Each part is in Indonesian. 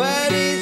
What is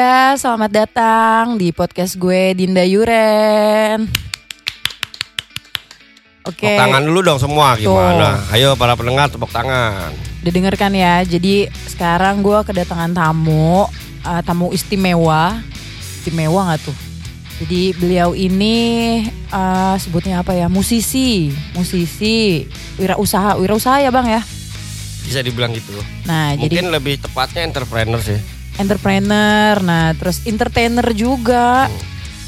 Ya, selamat datang di podcast gue Dinda Yuren. Oke, Tepuk tangan dulu dong semua gimana? Ayo para pendengar tepuk tangan. didengarkan ya. Jadi sekarang gue kedatangan tamu, eh, tamu istimewa. Istimewa nggak tuh? Jadi beliau ini eh, sebutnya apa ya? Musisi, musisi, wirausaha, wirausaha ya bang ya. Bisa dibilang gitu. Nah, jadi Mungkin lebih tepatnya entrepreneur sih. Entrepreneur, nah terus entertainer juga.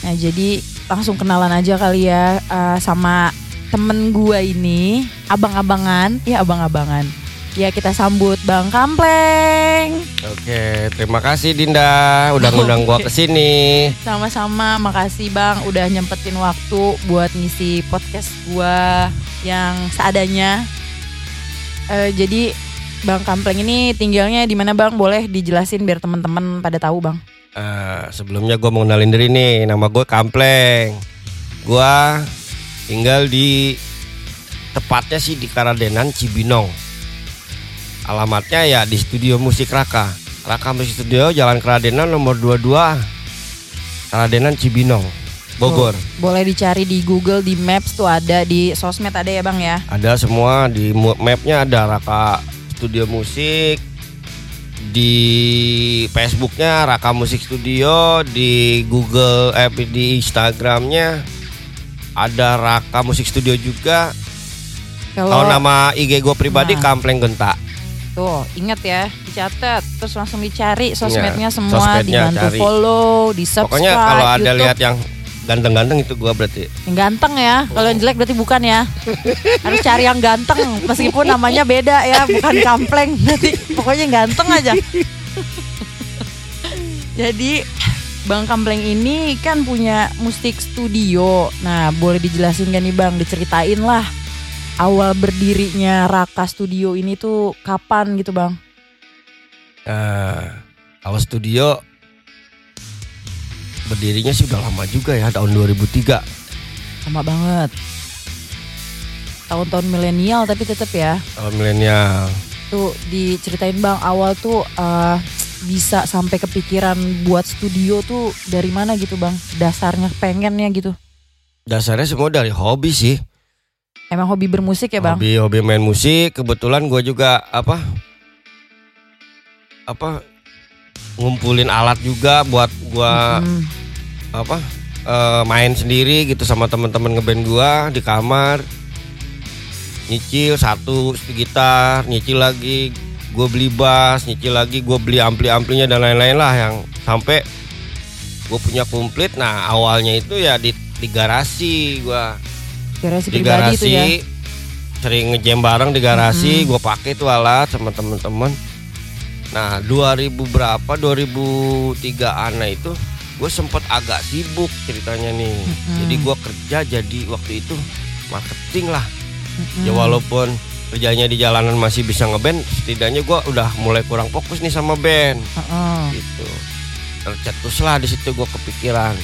Nah jadi langsung kenalan aja kali ya eh, sama temen gua ini, abang-abangan, ya abang-abangan. Ya kita sambut Bang Kampleng. Oke, terima kasih Dinda udah ngundang gua ke sini. Sama-sama, makasih Bang udah nyempetin waktu buat ngisi podcast gua yang seadanya. Eh, jadi Bang Kampleng ini tinggalnya di mana Bang? Boleh dijelasin biar teman-teman pada tahu Bang. Eh, sebelumnya gua mau kenalin diri nih, nama gue Kampleng. Gua tinggal di tepatnya sih di Karadenan Cibinong. Alamatnya ya di studio musik Raka. Raka Musik Studio Jalan Karadenan nomor 22 Karadenan Cibinong. Bogor. Boleh dicari di Google, di Maps tuh ada, di sosmed ada ya bang ya. Ada semua di mapnya ada Raka Studio Musik, di Facebooknya Raka Musik Studio, di Google, eh di Instagramnya ada Raka Musik Studio juga. Kalau nama IG gue pribadi Nah. Kampleng Genta. Tuh, ingat ya, dicatat, terus langsung dicari sosmednya Iya, semua, sosmednya dibantu cari. follow, di subscribe. Pokoknya kalau ada YouTube. lihat yang ganteng-ganteng itu gua berarti. yang ganteng ya, kalau yang jelek berarti bukan ya. Harus cari yang ganteng, meskipun namanya beda ya, bukan kampleng. Nanti pokoknya yang ganteng aja. Jadi Bang Kampleng ini kan punya musik studio. Nah, boleh dijelasin gak nih Bang, diceritain lah awal berdirinya Raka Studio ini tuh kapan gitu Bang? Nah, awal studio berdirinya sih udah lama juga ya tahun 2003. Lama banget. Tahun-tahun milenial tapi tetap ya. Tahun milenial. Tuh diceritain Bang awal tuh eh, bisa sampai kepikiran buat studio tuh dari mana gitu Bang? Dasarnya pengennya gitu. Dasarnya semua dari hobi sih. Emang hobi bermusik ya Bang? Hobi hobi main musik. Kebetulan gue juga apa apa ngumpulin alat juga buat gua Mm, apa eh, main sendiri gitu sama teman-teman ngeband gua di kamar. Nyicil satu gitar nyicil lagi gue beli bass nyicil lagi gue beli ampli-amplinya dan lain-lain lah yang sampai gue punya komplit. Nah awalnya itu ya di di garasi gua. Garasi di tuh garasi ya. sering ngejam bareng di garasi gue pakai tuh alat sama temen-temen nah 2000 berapa 2003 an itu gue sempet agak sibuk ceritanya nih Mm-mm. jadi gue kerja jadi waktu itu marketing lah Mm-mm. ya walaupun kerjanya di jalanan masih bisa ngeband setidaknya gue udah mulai kurang fokus nih sama band Heeh. gitu tercetus lah di situ gue kepikiran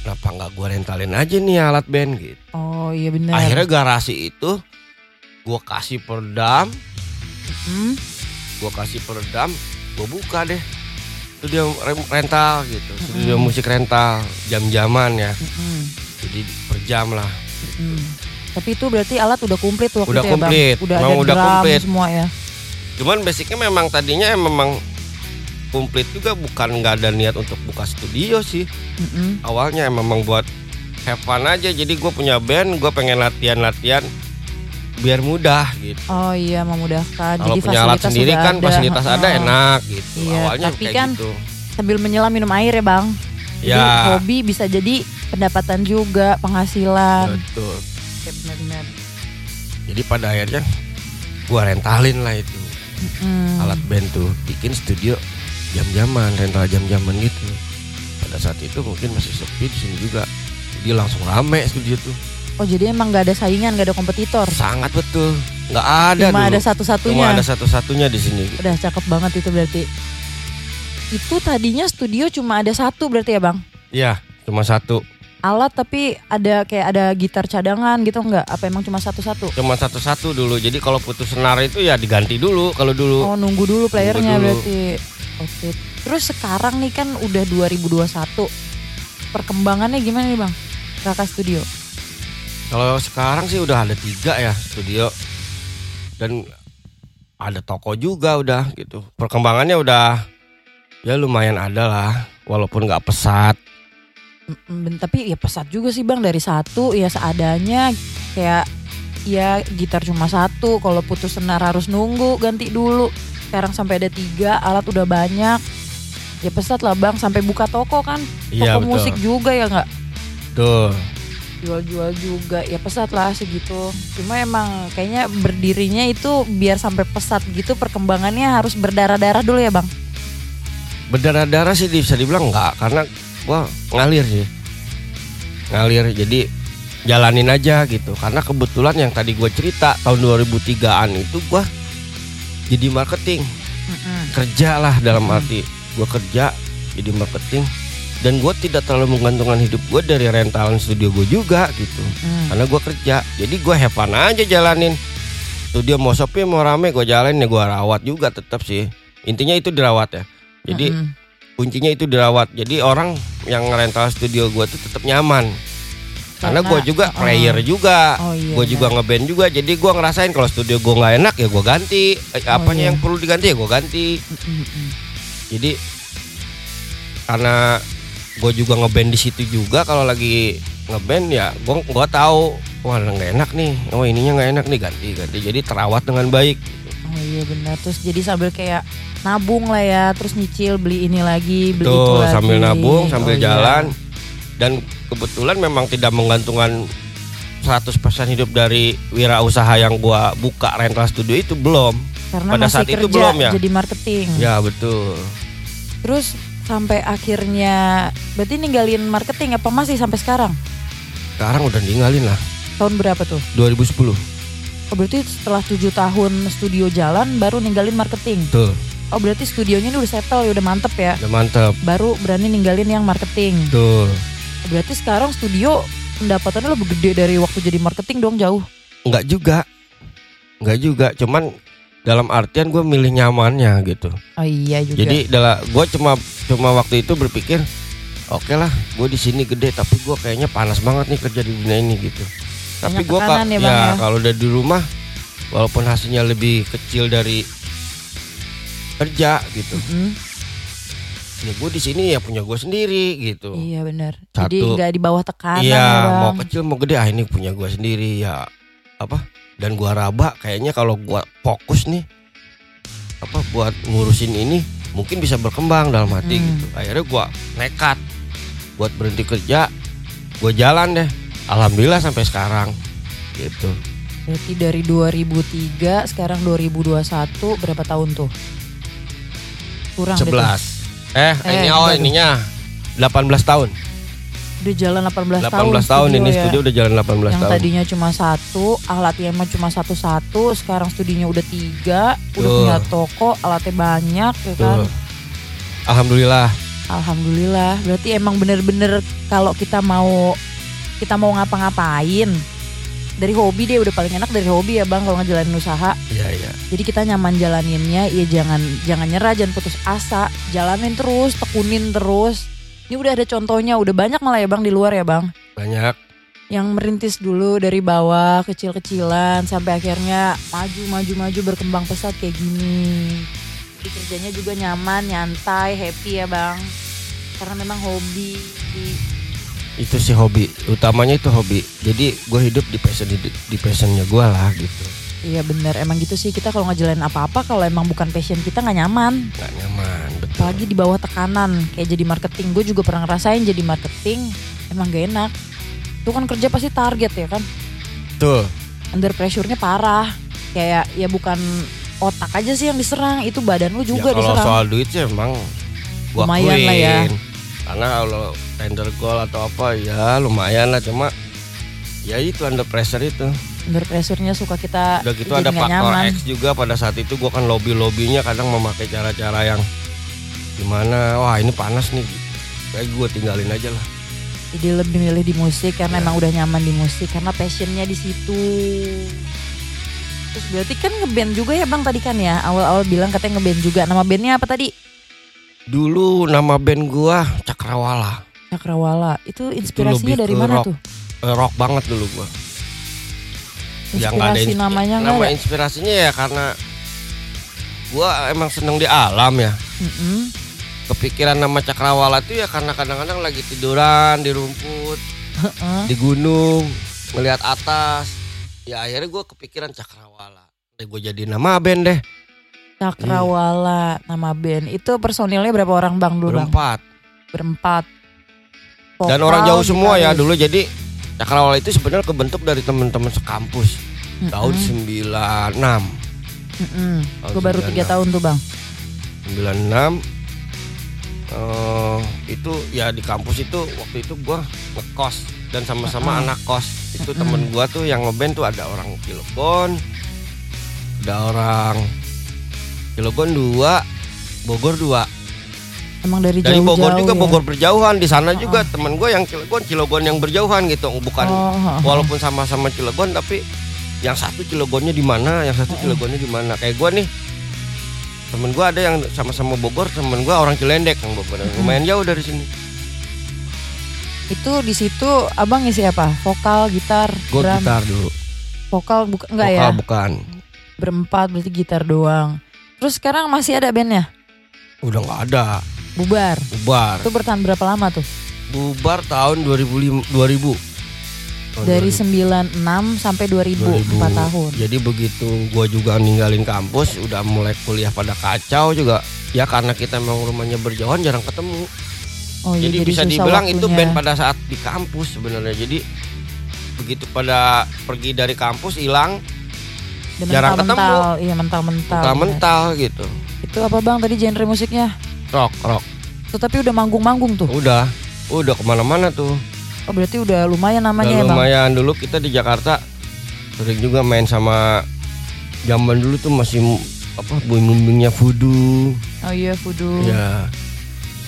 kenapa nggak gue rentalin aja nih alat band gitu Oh iya benar. akhirnya garasi itu gue kasih peredam Mm, gue kasih peredam gue buka deh studio rental gitu studio Mm-mm. musik rental jam-jaman ya mm-mm, jadi per jam lah mm. Tapi itu berarti alat udah komplit waktu Udah itu ya Bang? komplit. Udah Memang ada udah drum komplit. semua ya. cuman basicnya memang tadinya memang komplit juga bukan nggak ada niat untuk buka studio sih Mm-mm. awalnya memang buat have fun aja jadi gue punya band gue pengen latihan-latihan biar mudah gitu Oh iya memudahkan. kalau Jadi punya alat sendiri kan ada. fasilitas ada Heeh. enak gitu Iya, awalnya tapi kayak kan gitu Sambil menyelam minum air ya Bang. Jadi Ya. hobi bisa jadi pendapatan juga, penghasilan. betul Ya. Jadi pada akhirnya gua rentalin lah itu Mm. alat band tuh bikin studio jam-jaman rental jam-jaman gitu. Pada saat itu mungkin masih sepi di sini juga. Jadi langsung rame studio tuh. Oh jadi emang nggak ada saingan, nggak ada kompetitor. Sangat betul. nggak ada Cuma dulu. ada Cuma satu-satunya. ada satu-satunya di sini. Udah cakep banget itu berarti. Itu tadinya studio cuma ada satu berarti ya bang? Iya, cuma satu. Alat tapi ada kayak ada gitar cadangan gitu nggak? Apa emang cuma satu-satu? Cuma satu-satu dulu. Jadi kalau putus senar itu ya diganti dulu kalau dulu. Oh nunggu dulu playernya dulu. berarti. Oke. Terus sekarang nih kan udah 2021. Perkembangannya gimana nih bang? Raka Studio. Kalau sekarang sih udah ada tiga ya studio dan ada toko juga udah gitu. Perkembangannya udah ya lumayan ada lah, walaupun nggak pesat. Mm, tapi ya pesat juga sih bang dari satu ya seadanya kayak ya gitar cuma satu kalau putus senar harus nunggu ganti dulu sekarang sampai ada tiga alat udah banyak ya pesat lah bang sampai buka toko kan Iya toko betul. musik juga ya nggak Tuh, jual-jual juga ya pesat lah segitu cuma emang kayaknya berdirinya itu biar sampai pesat gitu perkembangannya harus berdarah-darah dulu ya bang berdarah-darah sih bisa dibilang nggak karena gua ngalir sih. Ngalir jadi jalanin aja gitu. Karena kebetulan yang tadi gua cerita tahun 2003-an itu gua jadi marketing. Mm-mm. kerja lah dalam arti gue kerja jadi marketing dan gue tidak terlalu menggantungkan hidup gue dari rentalan studio gue juga gitu Mm. karena gue kerja jadi gue have fun aja jalanin studio mau sepi mau rame gue jalanin ya gue rawat juga tetap sih intinya itu dirawat ya jadi Mm-mm. kuncinya itu dirawat. Jadi orang yang rental studio gue tuh tetap nyaman. Karena, Karena, gue juga uh-uh. player juga, Oh iya, gue juga ngeband juga. Jadi gue ngerasain kalau studio gue nggak enak ya gue ganti. Eh, Oh, apanya iya. yang perlu diganti ya gue ganti. Jadi karena gue juga ngeband di situ juga kalau lagi ngeband ya gue gua tahu wah nggak enak nih oh ininya nggak enak nih ganti ganti jadi terawat dengan baik Oh iya benar. Terus jadi sambil kayak nabung lah ya, terus nyicil beli ini lagi, beli itu lagi. sambil nabung sambil Oh, iya. jalan dan kebetulan memang tidak menggantungkan 100% hidup dari wirausaha yang gua buka rental studio itu belum Karena pada masih saat kerja itu belum ya? jadi marketing. ya betul Terus sampai akhirnya berarti ninggalin marketing apa masih sampai sekarang? sekarang udah ninggalin lah Tahun berapa tuh? 2010 Oh berarti setelah tujuh tahun studio jalan baru ninggalin marketing. tuh Oh berarti studionya ini udah settle, ya udah mantep ya. udah mantep Baru berani ninggalin yang marketing. tuh Oh, Berarti sekarang studio pendapatannya lebih gede dari waktu jadi marketing dong jauh. Enggak juga. Enggak juga, cuman dalam artian gue milih nyamannya gitu. Oh iya juga. Jadi dalam gue cuma cuma waktu itu berpikir, oke lah, gue di sini gede, tapi gue kayaknya panas banget nih kerja di dunia ini gitu. Tapi gue ya, Bang, ya. kalau udah di rumah, walaupun hasilnya lebih kecil dari kerja gitu, Mm, ya gue di sini ya punya gue sendiri gitu. iya benar. Jadi nggak di bawah tekanan Iya, ya bang. mau kecil mau gede ah ini punya gua sendiri ya apa? Dan gua raba kayaknya kalau gua fokus nih apa buat ngurusin ini mungkin bisa berkembang dalam hati Hmm. gitu. Akhirnya gua nekat buat berhenti kerja, gua jalan deh. Alhamdulillah sampai sekarang gitu. Berarti dari 2003 sekarang 2021 berapa tahun tuh? Kurang deh tuh. 11. Eh, Eh, ini oh ininya 18 tahun. Udah jalan 18, 18 tahun, ini ya. studio udah jalan 18 Yang tahun. tadinya cuma satu, alatnya mah cuma satu-satu, sekarang studinya udah tiga, udah Tuh. punya toko, alatnya banyak ya kan. Tuh. Alhamdulillah. Alhamdulillah. Berarti emang bener-bener kalau kita mau kita mau ngapa-ngapain dari hobi deh udah paling enak dari hobi ya bang kalau ngejalanin usaha. Iya, iya. Jadi kita nyaman jalaninnya, ya jangan jangan nyerah, jangan putus asa, jalanin terus, tekunin terus. Ini udah ada contohnya, udah banyak malah ya bang di luar ya bang. Banyak Yang merintis dulu dari bawah, kecil-kecilan, sampai akhirnya maju, maju, maju berkembang pesat kayak gini. Jadi kerjanya juga nyaman, nyantai, happy ya bang. Karena memang hobi. Di- itu sih hobi utamanya itu hobi jadi gue hidup di passion di, di passionnya gue lah gitu Iya bener, emang gitu sih. Kita kalau ngejalanin apa-apa kalau emang bukan passion kita nggak nyaman. nggak nyaman betul. Apalagi di bawah tekanan. Kayak jadi marketing. Gue juga pernah ngerasain jadi marketing. Emang gak enak. Itu kan kerja pasti target ya kan? Tuh under pressure-nya parah. Kayak ya bukan otak aja sih yang diserang. Itu badan lu juga ya, kalau diserang. soal duit sih emang gue Lumayan lah ya. karena kalau tender goal atau apa ya lumayan lah. Cuma ya itu under pressure itu under pressure-nya suka kita udah gitu ada faktor nyaman. X juga pada saat itu gue kan lobby lobbynya kadang memakai cara-cara yang gimana wah ini panas nih. Kayak gue tinggalin aja lah. Jadi lebih milih di musik karena Ya. emang udah nyaman di musik karena passionnya di situ. Terus berarti kan ngeband juga ya bang tadi kan ya? Awal-awal bilang katanya ngeband juga. Nama bandnya apa tadi? Dulu nama band gua Cakrawala. Cakrawala. Itu inspirasinya lebih dari mana rock. tuh? Eh, rock banget dulu gua Ya, nggak inspirasi ins- namanya nama ada inspirasinya ya karena gua emang seneng di alam ya. Mm-mm. kepikiran nama Cakrawala tuh ya karena kadang-kadang lagi tiduran di rumput Heeh. di gunung ngelihat atas. Ya akhirnya gua kepikiran Cakrawala. Gue jadi nama band deh. Cakrawala nama band. Itu personilnya berapa orang bang dulu bang? Berempat. Berempat. Dan Vokal, orang jauh semua ya dulu jadi Cakrawala itu sebenarnya kebentuk dari teman-teman sekampus Mm-mm. tahun 96 Mm-mm. tahun Gue baru tiga 96. tahun tuh bang 96 eh itu ya di kampus itu waktu itu gua ngekos dan sama-sama Heeh. anak kos itu Mm-mm. temen gua tuh yang ngeband tuh ada orang Cilegon ada orang Cilegon dua Bogor dua emang dari, dari jauh-jauh Bogor juga ya? Bogor berjauhan di sana juga Heeh. temen gua yang Cilegon Cilegon yang berjauhan gitu bukan oh, heeh. walaupun sama-sama Cilegon tapi yang satu Cilegonnya di mana yang satu Heeh. Cilegonnya di mana kayak gua nih temen gue ada yang sama-sama Bogor temen gue orang Cilendek yang Bogor lumayan jauh dari sini Itu di situ abang ngisi apa? Vokal, gitar, gue drum. gitar dulu Vokal bukan enggak vokal ya? bukan Berempat berarti gitar doang. Terus sekarang masih ada bandnya? udah nggak ada Bubar. bubar Itu bertahan berapa lama tuh? bubar tahun 2005 2000 Tahun Dari 2000. 96 sampai 2000, 4 tahun. Jadi begitu gua juga ninggalin kampus, udah mulai kuliah pada kacau juga. Ya karena kita memang rumahnya berjauhan jarang ketemu. Oh iya, jadi, bisa susah dibilang itu waktunya. band pada saat di kampus sebenarnya. Jadi begitu pada pergi dari kampus hilang Dan jarang mental-mental. Iya mental-mental. bener. mental gitu. Itu apa bang tadi genre musiknya? Rock, rock. Tuh tapi udah manggung-manggung tuh. Udah, udah ke mana-mana tuh. Oh berarti udah lumayan namanya Udah ya bang? lumayan dulu kita di Jakarta sering juga main sama zaman dulu tuh masih apa booming boomingnya voodoo Oh iya voodoo. ya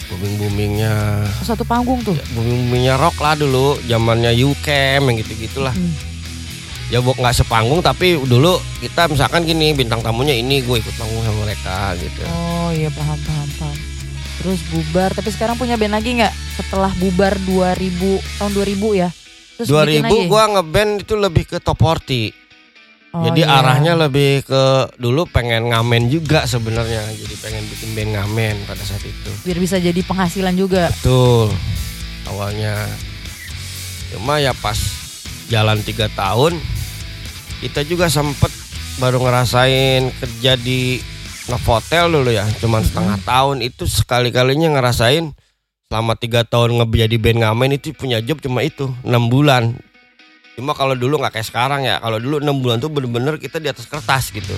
booming boomingnya Oh, Satu panggung tuh. booming boomingnya rock lah dulu zamannya Ucam yang gitu gitulah Hmm. ya buat nggak sepanggung tapi dulu kita misalkan gini bintang tamunya ini gue ikut panggung sama mereka gitu Oh iya paham paham paham. Terus bubar tapi sekarang punya band lagi nggak? Setelah bubar 2000 tahun 2000 ya? Terus 2000 bikin lagi? gue ngeband itu lebih ke top 40 Oh, jadi iya. arahnya lebih ke dulu pengen ngamen juga sebenarnya jadi pengen bikin band ngamen pada saat itu biar bisa jadi penghasilan juga. betul awalnya cuma ya pas jalan tiga tahun kita juga sempet baru ngerasain kerja di Novotel dulu ya cuman setengah tahun itu sekali kalinya ngerasain selama tiga tahun ngebjadi band ngamen itu punya job cuma itu enam bulan cuma kalau dulu nggak kayak sekarang ya kalau dulu enam bulan tuh bener-bener kita di atas kertas gitu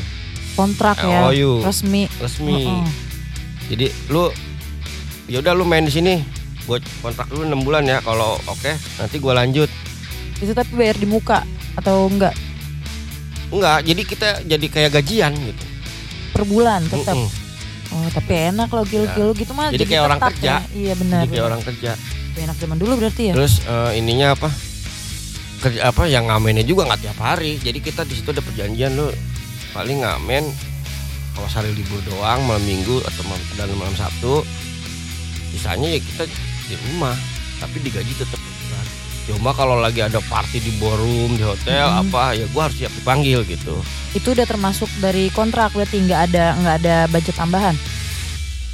Kontrak ya. MOU. Resmi. resmi Heeh. jadi lu ya udah lu main di sini buat kontrak dulu enam bulan ya kalau oke nanti gua lanjut Itu tapi bayar di muka atau enggak? enggak jadi kita jadi kayak gajian gitu Per bulan tetap. Mm-mm. Oh tapi enak loh kilo-kilo gitu mah. Jadi kayak orang kerja. ya. Iya benar. jadi kayak orang kerja Lebih Enak zaman dulu berarti ya. terus eh, ininya apa kerja apa yang ngamennya juga nggak tiap hari jadi kita di situ ada perjanjian lu paling ngamen kalau hari libur doang malam minggu atau malam, dan malam sabtu sisanya ya kita di rumah tapi digaji tetap. Cuma kalau lagi ada party di ballroom di hotel Mhm. apa ya gua harus siap dipanggil gitu Itu udah termasuk dari kontrak berarti nggak ada nggak ada budget tambahan.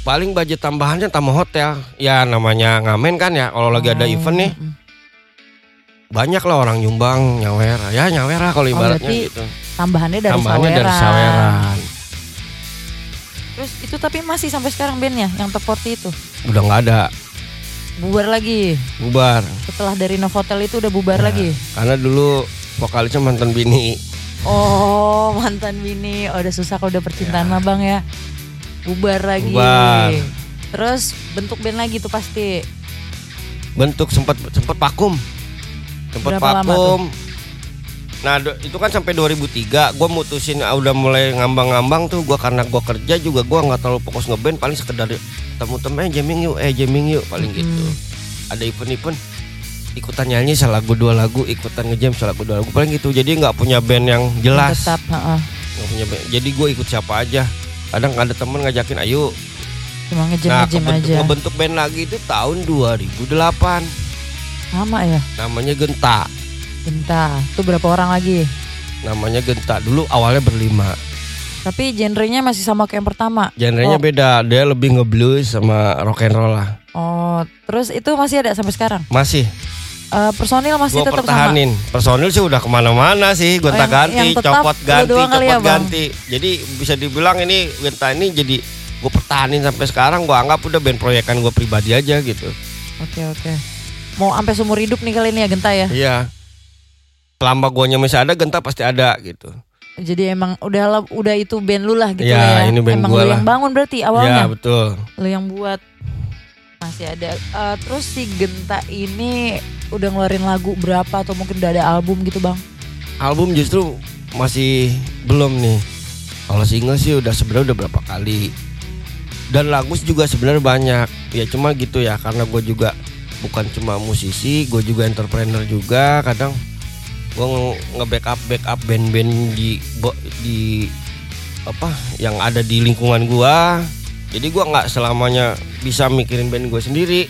paling budget tambahannya tambah hotel ya namanya ngamen kan ya kalau lagi ada Oh, event nih mm-mm. banyak lah orang nyumbang nyawer ya nyawer lah kalau Oh, ibaratnya berarti gitu Tambahannya dari tambahannya saweran. dari saweran Terus itu tapi masih sampai sekarang bandnya yang top 40 itu udah nggak ada bubar lagi. bubar Setelah dari Novotel itu udah bubar Ya. lagi. karena dulu vokalisnya mantan bini Oh mantan bini, oh, udah susah kalau udah percintaan mah bang ya. Bubar lagi. Ya. Bubar. Terus bentuk band lagi tuh pasti. bentuk sempat sempat vakum sempat lama vakum nah do- itu kan sampai 2003 gue mutusin ah, udah mulai ngambang-ngambang tuh gue karena gue kerja juga gue nggak terlalu fokus ngeband paling sekedar ketemu temen eh jamming yuk eh jamming yuk paling Mm-mm. gitu ada event-event ikutan nyanyi selagu dua lagu ikutan ngejam selagu dua lagu paling gitu jadi nggak punya band yang jelas Tetap. heeh. nggak punya band. jadi gue ikut siapa aja kadang ada temen ngajakin ayo Cuma nah ngejem-ngejem kebentuk, aja. ngebentuk band lagi itu tahun 2008 Sama ya. namanya Genta Genta. Itu berapa orang lagi? namanya Genta dulu awalnya berlima Tapi genrenya masih sama kayak yang pertama. genrenya Oh. beda dia lebih ngeblues sama rock and roll lah Oh, terus itu masih ada sampai sekarang. masih Eh, personil masih gue tetap sama. pertahanin personil sih udah ke mana-mana sih gonta yang- ganti yang tetap copot ganti kali copot ya, Bang? ganti jadi bisa dibilang ini Genta ini jadi gue pertahanin sampai sekarang gue anggap udah band proyekan gue pribadi aja gitu Oke oke. Mau sampai seumur hidup nih kali ini ya Genta ya. iya selama guanya masih ada Genta pasti ada gitu Jadi emang udah udah itu band lu lah gitu Iya, ya. ini band emang gua lu lah. yang bangun berarti ya awalnya. betul Lu yang buat. Masih ada. Eh, terus si Genta ini udah ngeluarin lagu berapa atau mungkin udah ada album gitu bang? album justru masih belum nih. Kalau single sih udah sebenarnya udah berapa kali. Dan lagu juga sebenarnya banyak. Ya cuma gitu ya karena gue juga bukan cuma musisi, gue juga entrepreneur juga. Kadang gue nge-backup backup band-band di bo- di apa yang ada di lingkungan gua. Jadi gua nggak selamanya bisa mikirin band gue sendiri.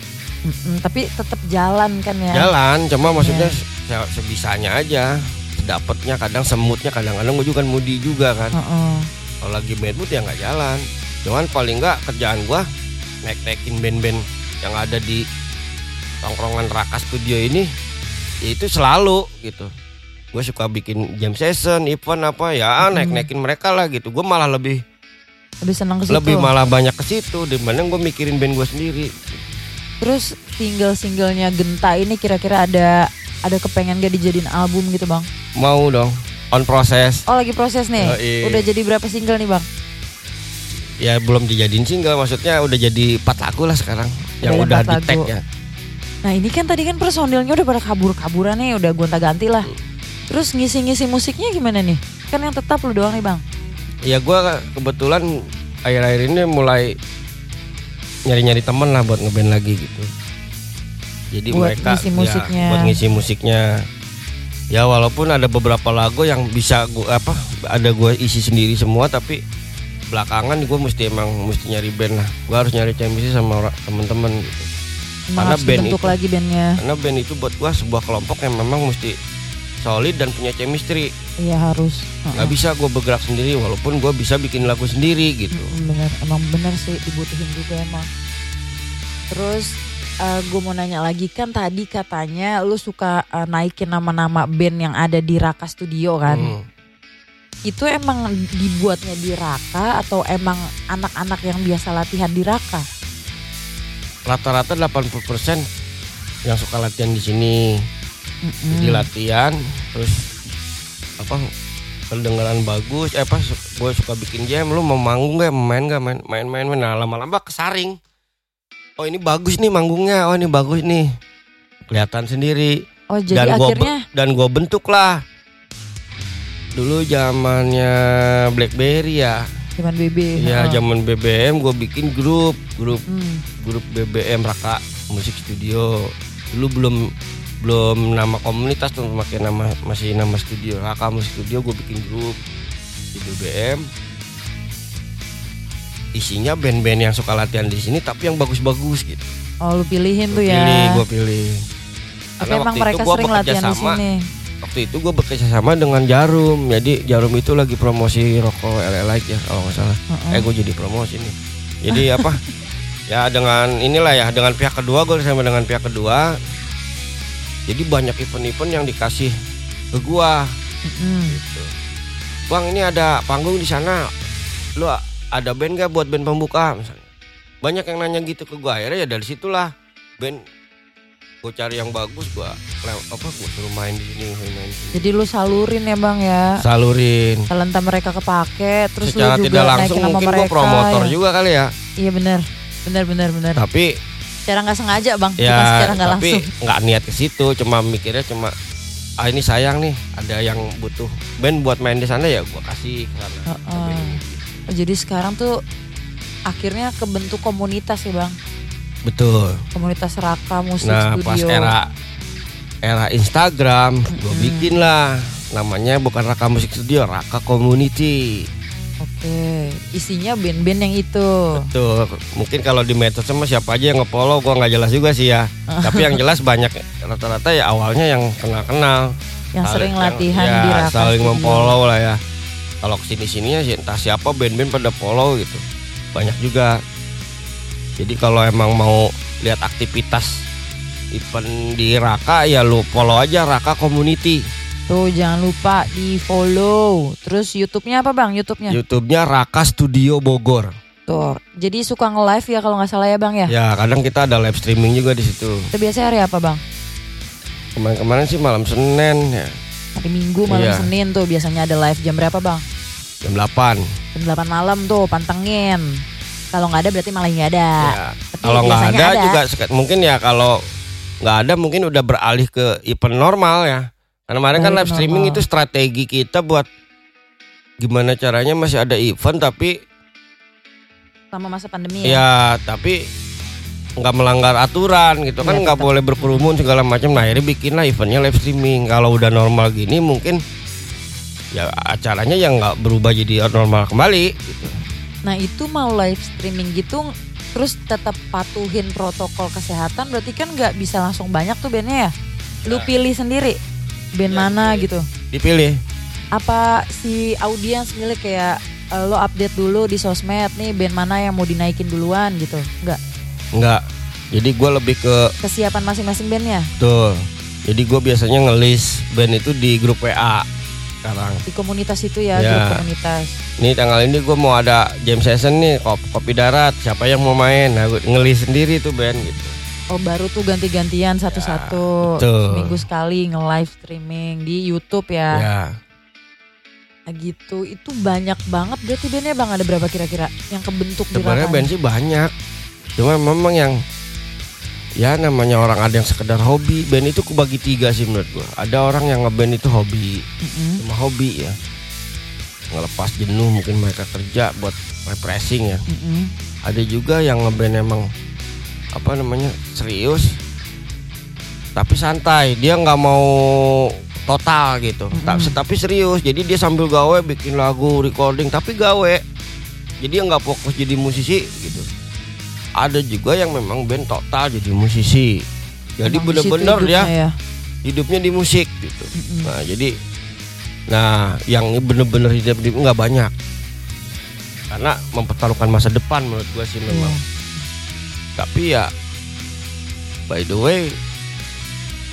Mm-mm, tapi tetap jalan kan ya. Jalan, cuma maksudnya se- sebisanya aja. Dapatnya kadang semutnya kadang-kadang gue juga kan moody juga kan. Heeh. Kalau lagi bad mood ya nggak jalan. Cuman paling nggak kerjaan gua naik-naikin band-band yang ada di tongkrongan Raka Studio ini ya itu selalu gitu. Gue suka bikin jam session, event apa ya naik-naikin mereka lah gitu. Gue malah lebih Lebih senang ke situ. lebih malah banyak ke situ dibanding gue mikirin band gue sendiri. Terus single-singlenya Genta ini kira-kira ada ada kepengen gak dijadiin album gitu bang? Mau dong on proses. Oh lagi proses nih. Yoi. Udah jadi berapa single nih bang? Ya belum dijadiin single maksudnya udah jadi empat lagu lah sekarang yang Udah udah di tag ya. Nah ini kan tadi kan personilnya udah pada kabur-kaburan nih, udah gonta-ganti lah. Terus ngisi-ngisi musiknya gimana nih? Kan yang tetap lu doang nih bang. Ya gue kebetulan akhir-akhir ini mulai nyari-nyari temen lah buat ngeband lagi gitu. Jadi Buat mereka ngisi ya, musiknya. buat ngisi musiknya. Ya walaupun ada beberapa lagu yang bisa gua apa ada gue isi sendiri semua tapi belakangan gue mesti emang mesti nyari band lah. Gue harus nyari chemistry sama temen-temen gitu. Emang Karena band itu- lagi bandnya. Karena band itu buat gue sebuah kelompok yang memang mesti solid dan punya chemistry. Iya harus. Heeh. bisa gue bergerak sendiri walaupun gue bisa bikin lagu sendiri gitu. Bener, emang bener sih dibutuhin juga emang. Terus gue mau nanya lagi kan tadi katanya lu suka eh, naikin nama-nama band yang ada di Raka Studio kan? Hmm. Itu emang dibuatnya di Raka atau emang anak-anak yang biasa latihan di Raka? rata-rata 80% yang suka latihan di sini Mm-mm. jadi latihan terus apa kedengaran bagus eh apa gue suka bikin jam lu mau manggung gak main gak main main main main nah, lama-lama kesaring oh ini bagus nih manggungnya oh ini bagus nih kelihatan sendiri Oh jadi dan akhirnya dan gue bentuk lah dulu zamannya BlackBerry ya cuman BB. ya heeh. zaman BBM gue bikin grup grup Hmm. grup BBM Raka Musik Studio. Dulu belum belum nama komunitas tuh pakai nama masih nama studio Musik Studio gue bikin grup di BBM. Isinya band-band yang suka latihan di sini tapi yang bagus-bagus gitu. Oh lu pilihin tuh Gua ya. Pilih, gue pilih. Tapi emang mereka gua sering bekerja latihan di sama- sini. Waktu itu gue bekerja sama dengan Jarum. Jadi Jarum itu lagi promosi rokok Light ya kalau nggak salah. Heeh. Eh gue jadi promosi nih. Jadi apa? ya dengan inilah ya dengan pihak kedua gue sama dengan pihak kedua. Jadi banyak event-event yang dikasih ke gua Mm-mm. gitu. Bang ini ada panggung di sana. Lu ada band gak buat band pembuka misalnya. Banyak yang nanya gitu ke gua. Akhirnya ya dari situlah band gue cari yang bagus gua apa gua suruh main di sini main di sini. Jadi lu salurin ya bang ya. Salurin. Talenta mereka kepake, terus Secara lu juga tidak langsung mungkin gua promotor ya. juga kali ya. Iya benar, benar benar benar. Tapi Secara nggak sengaja bang, ya secara nggak tapi langsung. nggak niat ke situ cuma mikirnya cuma ah ini sayang nih ada yang butuh band buat main di sana ya gua kasih band ini. Oh, Jadi sekarang tuh akhirnya kebentuk komunitas ya bang, betul. Komunitas Raka Musik nah Studio. pas era era Instagram gua bikin lah namanya bukan Raka Musik Studio Raka Community Oke, isinya band-band yang itu. Tuh, mungkin kalau di medsos sama siapa aja yang nge-follow gua nggak jelas juga sih ya. Tapi yang jelas banyak rata-rata ya awalnya yang kenal-kenal. Yang sering Saling- latihan ya, di Raka saling memfollow lah ya. Kalau ke sini sininya sih entah siapa band-band pada follow gitu. Banyak juga. Jadi kalau emang mau lihat aktivitas event di Raka ya lu follow aja Raka Community. Tuh jangan lupa di follow. Terus YouTube-nya apa bang? YouTube-nya? YouTube-nya Raka Studio Bogor. Tuh. Jadi suka nge-live ya kalau nggak salah ya bang ya? Ya kadang kita ada live streaming juga di situ. Itu biasanya hari apa bang? Kemarin-kemarin sih malam Senin ya Hari Minggu malam Iya. Senin tuh biasanya ada live jam berapa bang? jam 8 Jam 8 malam tuh pantengin. Kalau nggak ada berarti malah nggak ada. Ya, kalau nggak ada, ada. juga mungkin ya kalau nggak ada mungkin udah beralih ke event normal ya. Karena kemarin kan live streaming itu strategi kita buat gimana caranya masih ada event tapi Sama masa pandemi ya. ya tapi nggak melanggar aturan gitu kan Iya, nggak boleh berkerumun segala macam. Nah akhirnya bikinlah eventnya live streaming. Kalau udah normal gini mungkin ya acaranya yang nggak berubah jadi normal kembali gitu. Nah itu mau live streaming gitu terus tetap patuhin protokol kesehatan berarti kan nggak bisa langsung banyak tuh bandnya ya? Lu Ya. pilih sendiri band Ya, mana dipilih. gitu? dipilih Apa si audiens milih kayak eh, lo update dulu di sosmed nih band mana yang mau dinaikin duluan gitu? Enggak. nggak jadi gue lebih ke Kesiapan masing-masing bandnya tuh jadi gue biasanya ngelis band itu di grup WA sekarang di komunitas itu ya, Ya. grup komunitas. Nih tanggal ini gue mau ada jam session nih kop kopi darat siapa yang mau main nah gue ngelis sendiri tuh band gitu Oh baru tuh ganti-gantian satu-satu. Betul. seminggu sekali nge-live streaming di YouTube ya. ya. Nah, gitu. Itu banyak banget. Berarti bandnya bang ada berapa kira-kira yang kebentuk di sebenarnya band sih banyak. Cuma memang yang ya namanya orang ada yang sekedar hobi. Band itu kubagi tiga sih menurut gue ada orang yang ngeband itu hobi. Mm-mm. cuma hobi ya. Ngelepas jenuh mungkin mereka kerja buat refreshing ya. Mm-mm. ada juga yang ngeband emang apa namanya serius tapi santai dia nggak mau total gitu Ta- Mm-mm. tapi serius jadi dia sambil gawe bikin lagu recording tapi gawe jadi nggak fokus jadi musisi gitu ada juga yang memang band total jadi musisi jadi bener-bener dia hidupnya ya. hidupnya di musik gitu Mm-mm. nah jadi nah yang bener-bener hidup di nggak banyak karena mempertaruhkan masa depan menurut gue sih memang Iya. Tapi ya by the way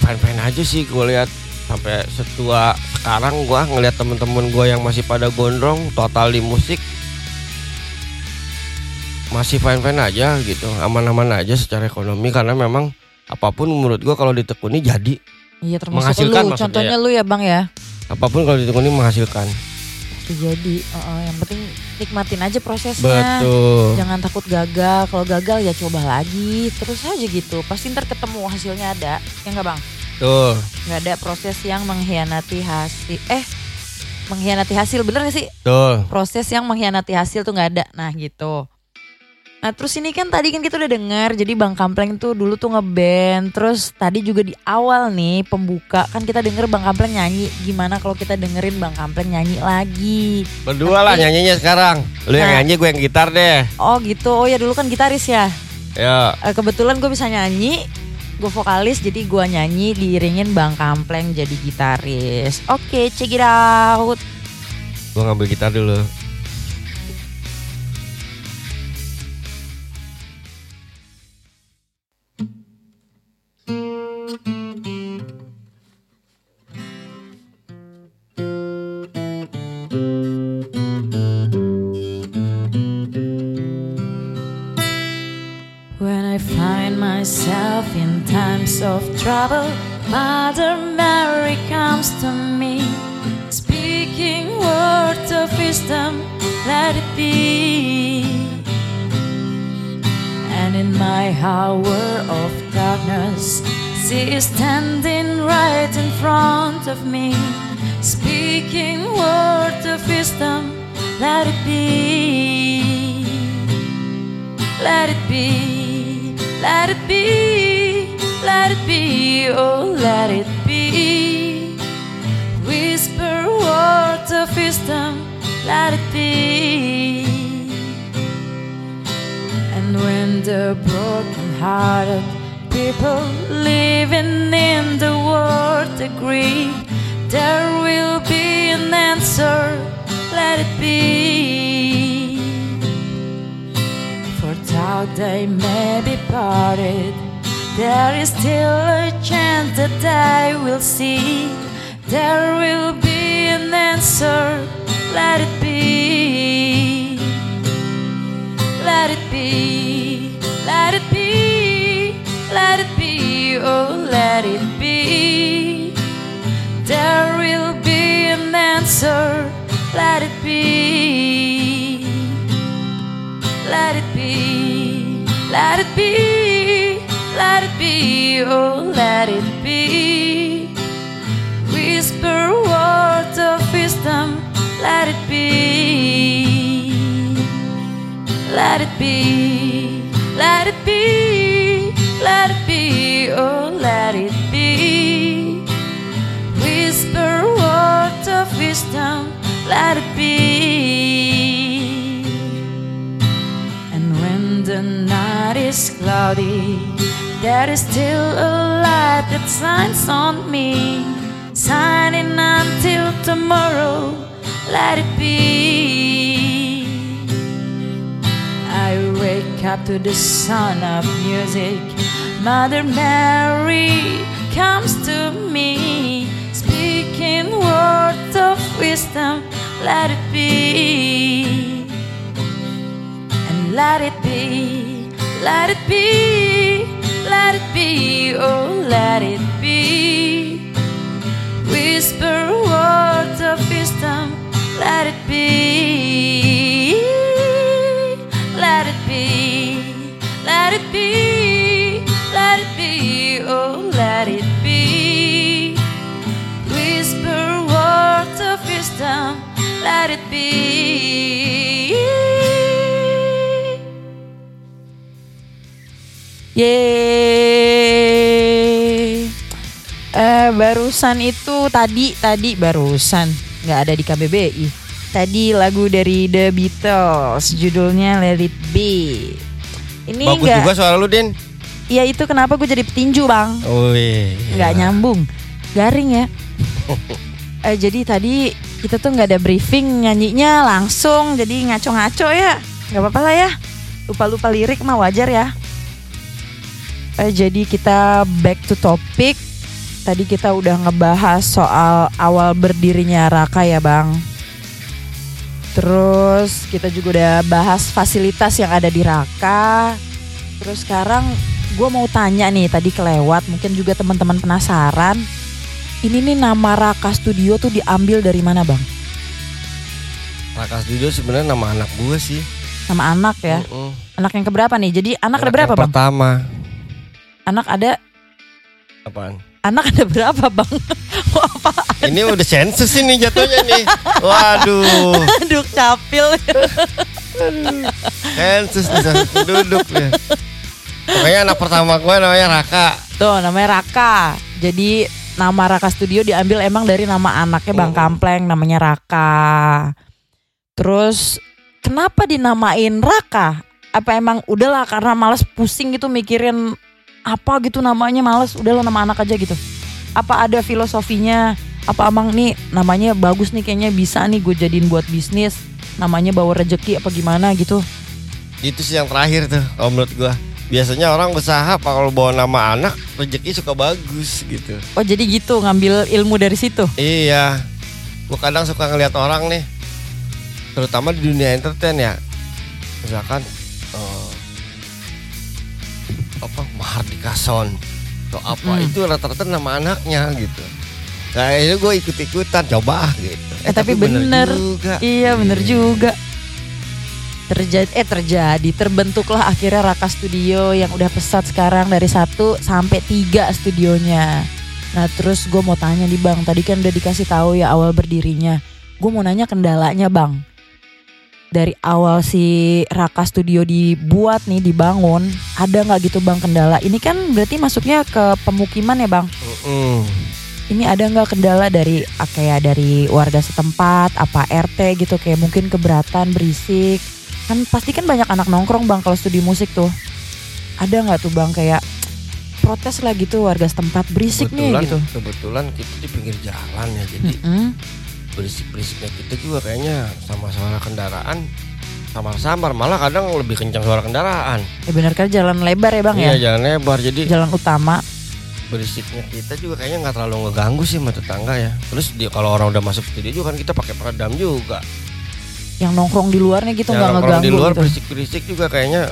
fine aja sih gue lihat. Sampai setua sekarang gue ngelihat temen-temen gue yang masih pada gondrong total di musik masih fine aja gitu. Aman-aman aja secara ekonomi karena memang apa pun menurut gue kalau ditekuni jadi. Iya termasuk Menghasilkan lu, contohnya ya. lu ya bang ya. apa pun kalau ditekuni menghasilkan. Jadi, uh-uh, yang penting nikmatin aja prosesnya. betul Jangan takut gagal, kalau gagal ya coba lagi, terus aja gitu. Pasti ntar ketemu hasilnya ada, ya nggak bang? tuh Nggak ada proses yang mengkhianati hasil, eh mengkhianati hasil bener gak sih? tuh Proses yang mengkhianati hasil tuh nggak ada, nah gitu. Nah terus ini kan tadi kan kita udah dengar jadi Bang Kampleng tuh dulu tuh ngeband Terus tadi juga di awal nih pembuka kan kita denger Bang Kampleng nyanyi. Gimana kalau kita dengerin Bang Kampleng nyanyi lagi? Berdua lah nyanyinya sekarang. Lu yang Nah. nyanyi gue yang gitar deh. Oh gitu, oh ya dulu kan gitaris ya? Ya. Eh, Kebetulan gue bisa nyanyi Gue vokalis jadi gue nyanyi diiringin Bang Kampleng jadi gitaris. Oke check it out. Gue ngambil gitar dulu let it be. There will be an answer, let it be. Let it be, let it be, let it be, oh, let it be. Whisper words of wisdom, let it be. Let it be, let it be, let it be, oh, There is still a light that shines on me, shining until tomorrow. Let it be. I wake up to the sound of music. Mother Mary comes to me, speaking words of wisdom. Let it be, and let it be, let it be, let it be, oh, let it be. Whisper words of wisdom, let it be, let it be, let it be, let it be, oh, let it be. Whisper words of wisdom, let it be. Yeay. Eh barusan itu tadi tadi barusan nggak ada di KBBI. Tadi lagu dari The Beatles judulnya Let It Be. Ini Bagus nggak juga suara lu, Din. ya itu kenapa gue jadi petinju bang? Wih. nggak nyambung garing ya eh, jadi tadi kita tuh nggak ada briefing nyanyinya langsung jadi ngaco-ngaco ya nggak apa-apa lah ya lupa-lupa lirik mah wajar ya eh, jadi kita back to topic tadi kita udah ngebahas soal awal berdirinya Raka ya bang terus kita juga udah bahas fasilitas yang ada di Raka terus sekarang gue mau tanya nih tadi kelewat mungkin juga teman-teman penasaran ini nih nama Raka Studio tuh diambil dari mana bang? Raka Studio sebenarnya nama anak gue sih. Nama anak ya? Mm-mm. Anak yang keberapa nih? Jadi anak, ada Anak berapa yang bang? Pertama. Anak ada Apaan? anak ada berapa bang? Apa? Ini udah sensus ini jatuhnya nih. Waduh. Aduh capil. Sensus penduduk ya. Pokoknya anak pertama gue namanya Raka. Tuh namanya Raka. Jadi nama Raka Studio diambil emang dari nama anaknya Bang Oh. Kampleng namanya Raka. Terus kenapa dinamain Raka? Apa emang udahlah karena males pusing gitu mikirin apa gitu namanya males udahlah nama anak aja gitu. Apa ada filosofinya? Apa emang nih namanya bagus nih kayaknya bisa nih gue jadiin buat bisnis. Namanya bawa rejeki apa gimana gitu. Itu sih yang terakhir tuh kalau menurut gue. Biasanya orang usaha kalau bawa nama anak rezeki suka bagus gitu. Oh jadi gitu ngambil ilmu dari situ. Iya. Gue kadang suka ngeliat orang nih. Terutama di dunia entertain ya. Misalkan apa Mahardika Son atau apa Mm. itu rata-rata nama anaknya gitu. Nah itu gue ikut-ikutan coba gitu. Eh, tapi bener. juga. Iya bener juga. Terjadi eh terjadi terbentuklah akhirnya Raka Studio yang udah pesat sekarang dari satu sampai tiga studionya. Nah terus gue mau tanya nih bang, tadi kan udah dikasih tahu ya awal berdirinya. Gue mau nanya kendalanya bang. Dari awal si Raka Studio dibuat nih dibangun, ada nggak gitu bang kendala? Ini kan berarti masuknya ke pemukiman ya bang? Mm-mm. ini ada nggak kendala dari kayak dari warga setempat apa RT gitu kayak mungkin keberatan berisik kan pasti kan banyak anak nongkrong bang kalau studi musik tuh ada nggak tuh bang kayak protes lah gitu warga setempat berisik nih Kebetulan, gitu kebetulan kita di pinggir jalan ya jadi Mm-mm. Berisik-berisiknya kita juga kayaknya sama suara kendaraan samar-samar malah kadang lebih kencang suara kendaraan. ya benar kan jalan lebar ya bang iya ya jalan lebar jadi jalan utama berisiknya kita juga kayaknya nggak terlalu ngeganggu sih sama tetangga ya. Terus dia kalau orang udah masuk studio juga kan kita pakai peredam juga. yang nongkrong di luarnya gitu nggak ngeganggu di luar gitu berisik-berisik juga kayaknya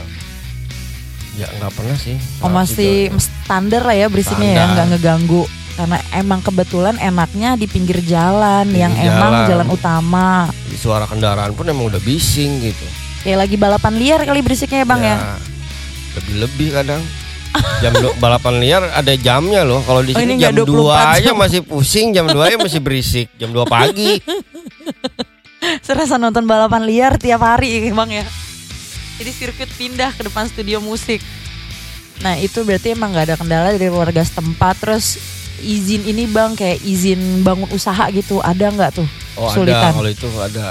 ya nggak pernah sih. oh masih juga. standar lah ya berisiknya ya Standar. nggak ngeganggu karena emang kebetulan enaknya di pinggir jalan Pinggir yang emang jalan. jalan utama Di suara kendaraan pun emang udah bising gitu. Kayak lagi balapan liar kali berisiknya ya bang ya. Lebih-lebih kadang. Jam balapan liar ada jamnya loh. Kalau di Oh, sini ini jam nggak 2 24 aja jam. masih pusing, jam 2 aja masih berisik. Jam 2 pagi. Serasa nonton balapan liar tiap hari bang ya. Jadi sirkuit pindah ke depan studio musik. Nah itu berarti emang nggak ada kendala dari warga setempat. Terus izin ini bang kayak izin bangun usaha gitu ada nggak tuh Oh Kesulitan. ada kalau itu ada.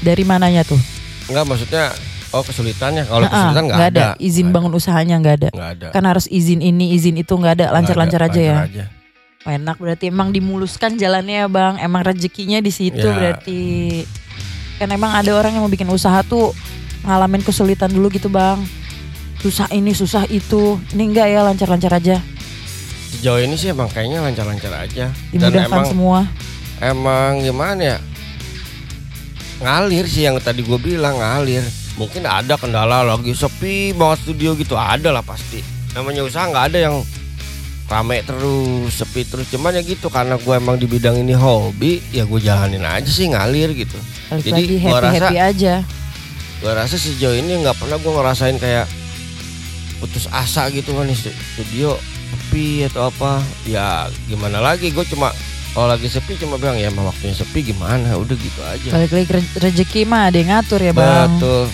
dari mananya tuh? Enggak maksudnya Oh kesulitannya kalau Ah, kesulitan nggak ada. izin Nggak bangun usahanya nggak ada. ada. Nggak ada. Kan harus izin ini, izin itu nggak ada, lancar-lancar Nggak aja ada, ya. lancar aja. Oh, enak berarti emang dimuluskan jalannya ya bang. Emang rezekinya di situ Ya. berarti. Kan emang ada orang yang mau bikin usaha tuh ngalamin kesulitan dulu gitu bang. Susah ini, susah itu. Ini enggak ya lancar-lancar aja. Sejauh ini sih emang kayaknya lancar-lancar aja. Dan Dimudahkan emang semua. emang gimana ya? Ngalir sih yang tadi gue bilang ngalir. Mungkin ada kendala lagi sepi banget studio gitu ada lah pasti. Namanya usaha nggak ada yang rame terus sepi terus cuman ya gitu karena gue emang di bidang ini hobi ya gue jalanin aja sih ngalir gitu Balik Jadi, gua happy happy aja. gue rasa sejauh ini nggak pernah gue ngerasain kayak putus asa gitu kan di studio sepi atau apa ya gimana lagi gue cuma kalau lagi sepi cuma bilang ya emang waktunya sepi gimana udah gitu aja Balik lagi re- rezeki mah ada yang ngatur ya bang. betul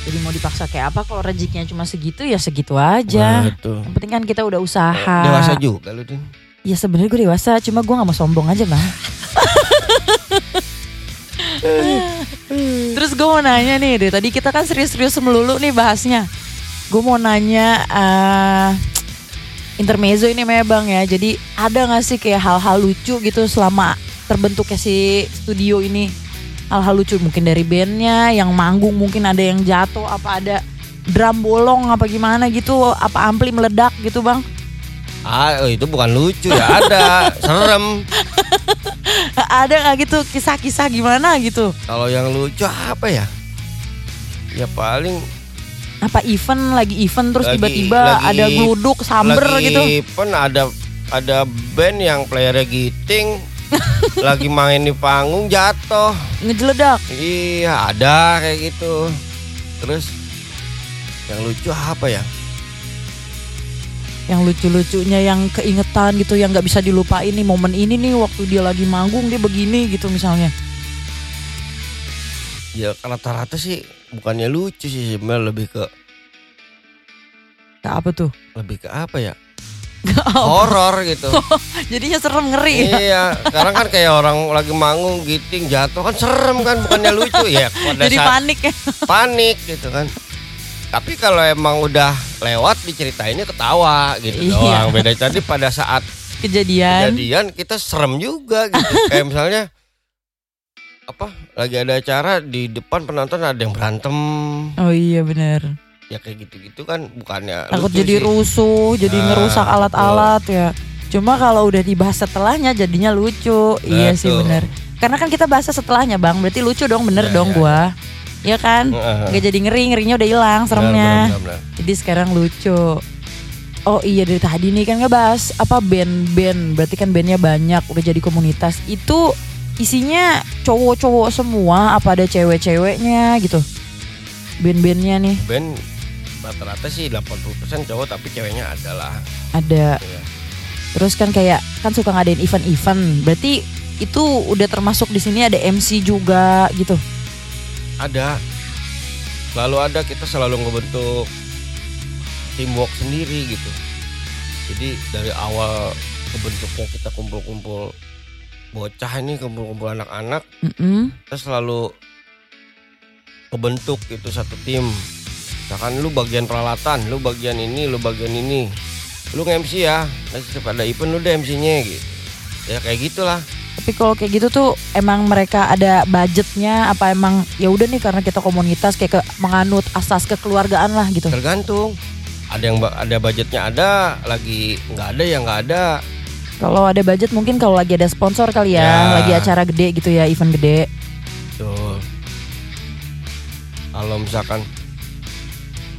Jadi mau dipaksa kayak apa kalau rezekinya cuma segitu ya segitu aja. betul Yang penting kan kita udah usaha. dewasa juga lu din Ya sebenarnya gue dewasa, cuma gue nggak mau sombong aja bang. Terus gue mau nanya nih, deh tadi kita kan serius-serius melulu nih bahasnya. Gue mau nanya eh intermezzo ini memang bang ya. Jadi ada nggak sih kayak hal-hal lucu gitu selama terbentuknya si studio ini? Hal-hal lucu mungkin dari bandnya, yang manggung mungkin ada yang jatuh, apa ada drum bolong apa gimana gitu, apa ampli meledak gitu bang? ah oh, itu bukan lucu ya ada serem ada nggak gitu kisah-kisah gimana gitu? kalau yang lucu apa ya ya paling apa event lagi event terus tiba-tiba ada gluduk samber lagi gitu? pun ada ada band yang playernya giting lagi main di panggung jatuh. Ngejeledak? Iya ada kayak gitu. Terus yang lucu apa ya? Yang lucu-lucunya yang keingetan gitu yang nggak bisa dilupain nih momen ini nih waktu dia lagi manggung dia begini gitu misalnya. Ya rata-rata sih bukannya lucu sih sebenarnya lebih ke Kayak apa tuh? Lebih ke apa ya? Horor gitu. Jadinya serem ngeri. Iya sekarang kan kayak orang lagi manggung giting jatuh kan serem kan bukannya lucu. Ya jadi saat panik ya. panik gitu kan. Tapi kalau emang udah lewat diceritainnya ketawa gitu Iya. doang. Beda tadi pada saat kejadian. kejadian kita serem juga gitu. Kayak misalnya apa lagi ada acara di depan penonton ada yang berantem oh iya bener ya kayak gitu-gitu kan bukannya takut jadi sih. rusuh jadi Ah, ngerusak alat-alat ya cuma kalau udah dibahas setelahnya jadinya lucu iya sih Betul. bener karena kan kita bahas setelahnya bang berarti lucu dong bener Ya, dong ya, gua Iya kan Heeh. nggak jadi ngeri ngerinya udah hilang seremnya Benar, benar, benar. Jadi sekarang lucu. Oh iya dari tadi nih kan ngebahas apa band-band, berarti kan bandnya banyak, udah jadi komunitas. Itu isinya cowok-cowok semua, apa ada cewek-ceweknya gitu? Band-bandnya nih band rata-rata sih 80% cowok tapi ceweknya adalah ada. Iya. Terus kan kayak kan suka ngadain event-event, berarti itu udah termasuk di sini ada MC juga gitu. ada selalu ada kita selalu ngebentuk teamwork sendiri gitu jadi dari awal kebentuknya kita kumpul-kumpul bocah ini kumpul-kumpul anak-anak Mm-mm. kita selalu kebentuk gitu satu tim. Misalkan lu bagian peralatan lu bagian ini lu bagian ini. Lu nge-MC ya nanti pada event lu deh MC-nya gitu. Ya kayak gitulah. Tapi kalau kayak gitu tuh emang mereka ada budgetnya apa emang ya udah nih karena kita komunitas kayak ke, menganut asas kekeluargaan lah gitu. tergantung. Ada yang ada budgetnya ada lagi nggak ada ya nggak ada Kalau ada budget mungkin kalau lagi ada sponsor kali ya, Ya. lagi acara gede gitu ya, event gede. Tuh. Kalau misalkan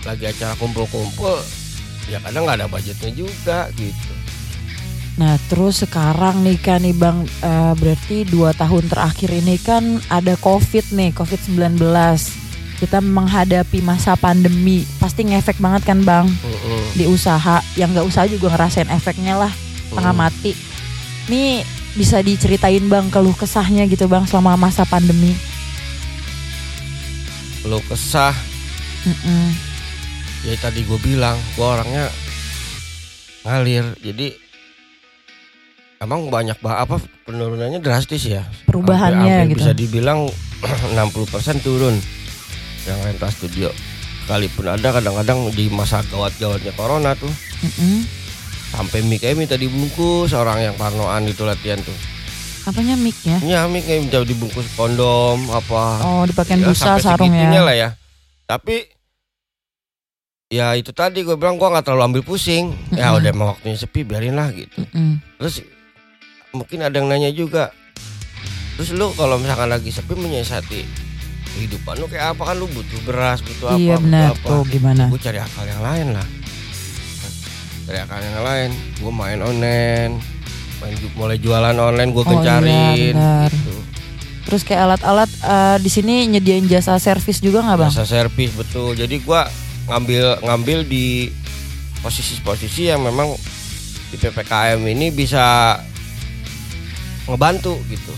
lagi acara kumpul-kumpul, ya kadang nggak ada budgetnya juga gitu. Nah terus sekarang nih kan nih bang, eh, berarti dua tahun terakhir ini kan ada covid nih, covid 19 Kita menghadapi masa pandemi, pasti ngefek banget kan bang Mm-mm. di usaha. Yang nggak usaha juga ngerasain efeknya lah, setengah Mm. mati. Nih bisa diceritain bang keluh kesahnya gitu bang selama masa pandemi. Lu kesah, Mm-mm. ya tadi gue bilang, gue orangnya ngalir. Jadi emang banyak bah apa penurunannya drastis ya. Perubahannya Hampir- hampir gitu. Bisa dibilang 60% turun yang rental studio. kalaupun ada kadang-kadang di masa gawat-gawatnya corona tuh Mm-mm. Sampai mic minta dibungkus orang yang parnoan itu latihan tuh. Apanya mic ya? ya mic minta dibungkus kondom apa. Oh dipakein Ya, busa sarung ya. lah ya. Tapi ya itu tadi gue bilang gue nggak terlalu ambil pusing. Ya udah emang waktunya sepi biarin lah gitu. Terus mungkin ada yang nanya juga. Terus lu kalau misalkan lagi sepi menyiasati kehidupan lu kayak apa? Kan lu butuh beras butuh apa Iya butuh benar. apa. Tuh gimana? gue cari akal yang lain lah cari akal yang lain gue main online. Main mulai jualan online gue Oh, iya, kencarin gitu. Terus kayak alat-alat eh, di sini nyediain jasa servis juga nggak bang? masa servis betul. Jadi gue ngambil ngambil di posisi-posisi yang memang di ppkm ini bisa ngebantu gitu.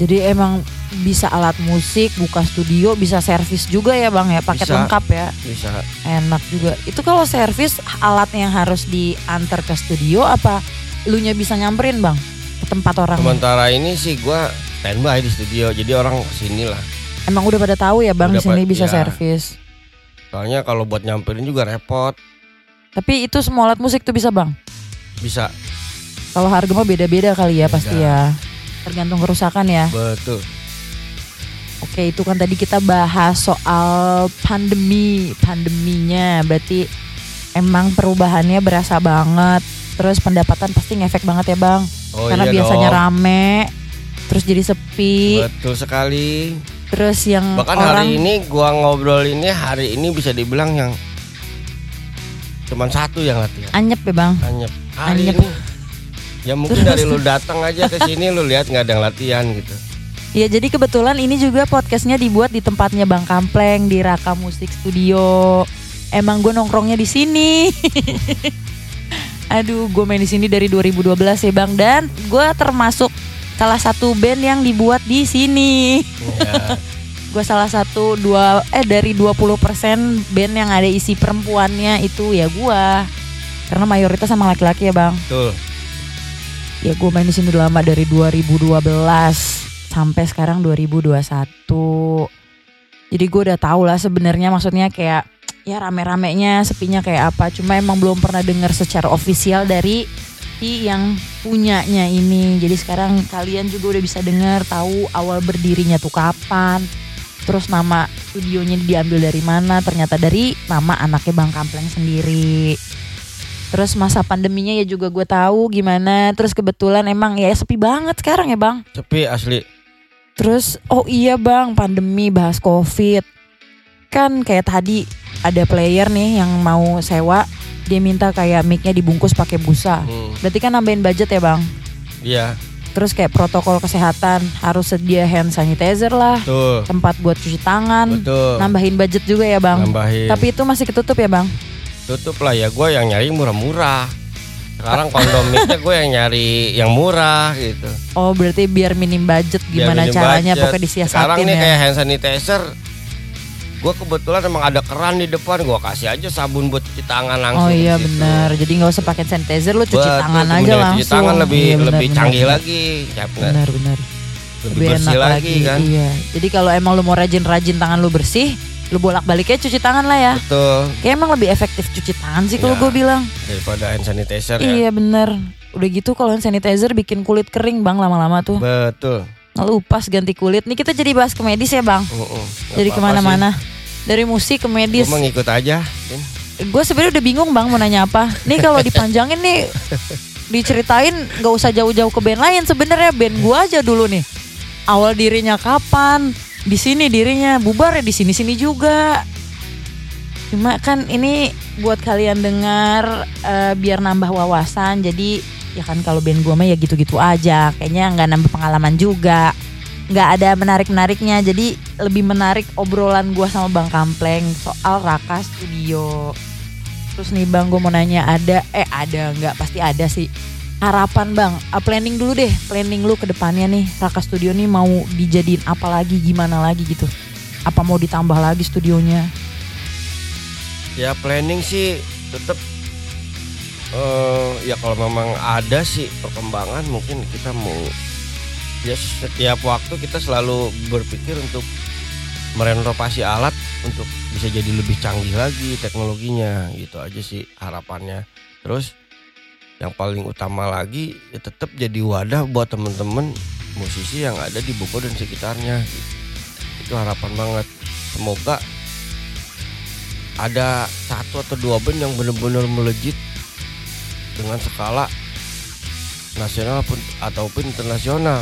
Jadi emang bisa alat musik, buka studio, bisa servis juga ya bang ya, paket Bisa. lengkap ya, bisa enak juga. Itu kalau servis alatnya yang harus diantar ke studio apa lu nya bisa nyamperin bang ke tempat orang? sementara ini sih gue standby di studio jadi orang ke sini lah Emang udah pada tahu ya bang di Udah sini bisa ya. servis. soalnya kalau buat nyamperin juga repot Tapi itu semua alat musik tuh bisa bang. bisa Kalau harga mah beda-beda kali ya pasti Beda. ya. Tergantung kerusakan ya. betul Oke itu kan tadi kita bahas soal pandemi Pandeminya berarti emang perubahannya berasa banget Terus pendapatan pasti ngefek banget ya bang oh Karena iya biasanya dong. rame Terus jadi sepi betul sekali Terus yang bahkan orang hari ini gua ngobrol ini hari ini bisa dibilang yang cuman satu yang latihan anyep ya bang Anyep. Hari Anyep. ini. Ya mungkin Terus? dari lu datang aja ke sini lu lihat nggak ada yang latihan gitu. Ya jadi kebetulan ini juga podcastnya dibuat di tempatnya Bang Kampleng di Raka Musik Studio. Emang gue nongkrongnya di sini. Aduh, gue main di sini dari 2012 ya Bang dan gue termasuk salah satu band yang dibuat di sini. Ya, Gue salah satu dua eh dari 20% band yang ada isi perempuannya itu ya gue. Karena mayoritas sama laki-laki ya Bang. betul. Ya gue main di sini lama dari 2012 sampai sekarang 2021. Jadi gue udah tahu lah sebenarnya maksudnya kayak ya rame-ramenya sepinya kayak apa. Cuma emang belum pernah dengar secara ofisial dari si yang punyanya ini. Jadi sekarang kalian juga udah bisa dengar tahu awal berdirinya tuh kapan. Terus nama studionya diambil dari mana? Ternyata dari nama anaknya Bang Kampleng sendiri. Terus masa pandeminya ya juga gue tahu gimana. Terus kebetulan emang ya sepi banget sekarang ya bang. Sepi asli. Terus oh iya bang pandemi bahas covid. Kan kayak tadi ada player nih yang mau sewa. Dia minta kayak micnya dibungkus pakai busa. Hmm, Berarti kan nambahin budget ya bang. Iya, Terus kayak protokol kesehatan harus sedia hand sanitizer lah. betul. Tempat buat cuci tangan. Betul. Nambahin budget juga ya bang. Nambahin. Tapi itu masih ketutup ya bang. tutup lah ya gue yang nyari murah-murah. Sekarang kondomiknya gue yang nyari yang murah gitu. Oh berarti biar minim budget gimana minim caranya budget. pokoknya disiasatin Sekarang nih ya. kayak hand sanitizer. Gue kebetulan emang ada keran di depan, gue kasih aja sabun buat cuci tangan langsung. Oh iya di situ. benar. Jadi nggak usah pakai sanitizer lu cuci Betul, tangan aja langsung. Cuci tangan lebih Iya, benar, lebih benar, canggih benar. lagi, capnya. Benar benar. lebih, Lebih bersih enak lagi, kan. Iya. Jadi kalau emang lu mau rajin-rajin tangan lu bersih, lu bolak-baliknya cuci tangan lah ya. Betul. Kayak emang lebih efektif cuci tangan sih kalau Iya. gue bilang. Daripada hand sanitizer ya. Iya bener. Udah gitu kalau hand sanitizer bikin kulit kering bang lama-lama tuh. Betul. Lupas ganti kulit. Nih kita jadi bahas ke medis ya bang. Uh-uh. Jadi ke mana-mana. Dari musik ke medis. Gue mengikut aja. Gue sebenarnya udah bingung bang mau nanya apa. Nih kalau dipanjangin nih diceritain nggak usah jauh-jauh ke band lain sebenarnya band gue aja dulu nih. Awal dirinya kapan? Di sini dirinya bubar ya di sini-sini juga. Cuma kan ini buat kalian dengar eh, biar nambah wawasan. Jadi ya kan kalau band gue mah ya gitu-gitu aja. Kayaknya nggak nambah pengalaman juga. Nggak ada menarik-nariknya. Jadi lebih menarik obrolan gue sama Bang Kampleng soal Raka Studio. Terus nih Bang gue mau nanya ada eh ada nggak pasti ada sih harapan Bang Ah, planning dulu deh planning lu ke depannya nih. Raka Studio nih mau dijadiin apa lagi gimana lagi gitu. Apa mau ditambah lagi studionya? Ya planning sih tetap eh ya kalau memang ada sih perkembangan mungkin kita mau ya setiap waktu kita selalu berpikir untuk merenovasi alat untuk bisa jadi lebih canggih lagi teknologinya. Gitu aja sih harapannya. Terus yang paling utama lagi ya tetap jadi wadah buat temen-temen musisi yang ada di Bogor dan sekitarnya gitu. itu harapan banget semoga ada satu atau dua band yang benar-benar melejit dengan skala nasional pun ataupun internasional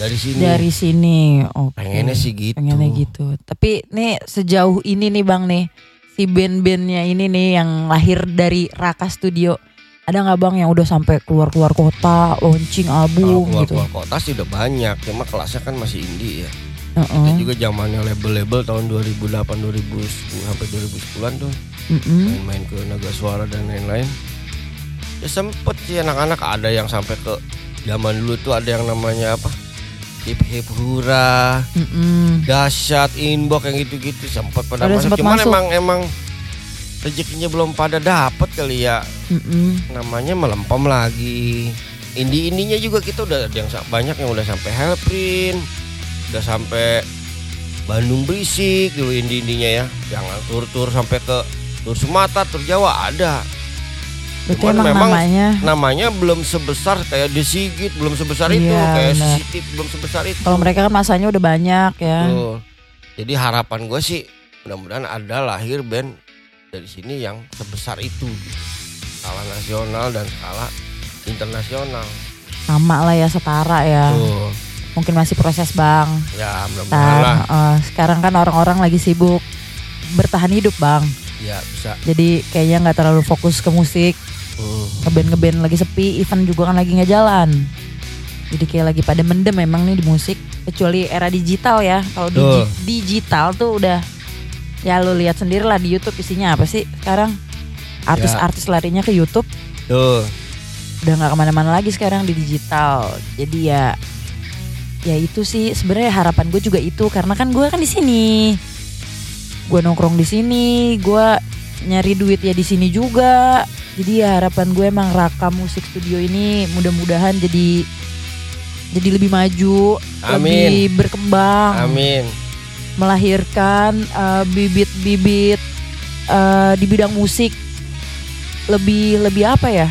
dari sini Dari sini. Oke. pengennya sih gitu Pengennya gitu. Tapi nih sejauh ini nih Bang nih si band-bandnya ini nih yang lahir dari Raka Studio. Ada nggak Bang yang udah sampai keluar-keluar kota, launching album keluar gitu? keluar kota sih udah banyak cuma kelasnya kan masih indie ya Heeh. itu juga zamannya label-label tahun 2008 2010 sampai 2010-an tuh main-main ke Naga Suara dan lain-lain ya sempet sih anak-anak ada yang sampai ke zaman dulu tuh ada yang namanya apa hip hip hura Mm-mm. dahsyat inbox yang gitu-gitu sempat pada Ada masuk sempet cuman masuk. emang emang rezekinya belum pada dapet kali ya Mm-mm. namanya melempem lagi indie indinya juga kita udah ada yang banyak yang udah sampai Hellprint udah sampai Bandung berisik dulu indie indinya ya jangan tur tur sampai ke tur Sumatera tur Jawa ada Berarti Cuman emang memang namanya namanya belum sebesar kayak The Sigit belum sebesar itu Iya, kayak benar. Siti belum sebesar itu kalau mereka kan masanya udah banyak ya. Betul. Jadi harapan gue sih mudah-mudahan ada lahir band dari sini yang sebesar itu skala nasional dan skala internasional. Sama lah ya setara ya. Tuh. Mungkin masih proses Bang. Ya mudah-mudahan lah. Eh, sekarang kan orang-orang lagi sibuk bertahan hidup Bang. Ya bisa. Jadi kayaknya nggak terlalu fokus ke musik. Hmm. ngeband ngeband lagi sepi, event juga kan lagi nggak jalan. Jadi kayak lagi pada mendem memang nih di musik. Kecuali era digital ya. Kalau di Tuh. digital tuh udah ya lu lihat sendiri lah di YouTube isinya apa sih sekarang artis-artis larinya ke YouTube Tuh. udah nggak ke mana-mana lagi sekarang di digital. Jadi ya ya itu sih sebenarnya harapan gue juga itu karena kan gue kan di sini gue nongkrong di sini gue nyari duit ya di sini juga jadi ya harapan gue emang Raka Musik Studio ini mudah-mudahan jadi jadi lebih maju Amin. lebih berkembang Amin. Melahirkan eh, bibit-bibit eh, di bidang musik lebih lebih apa ya?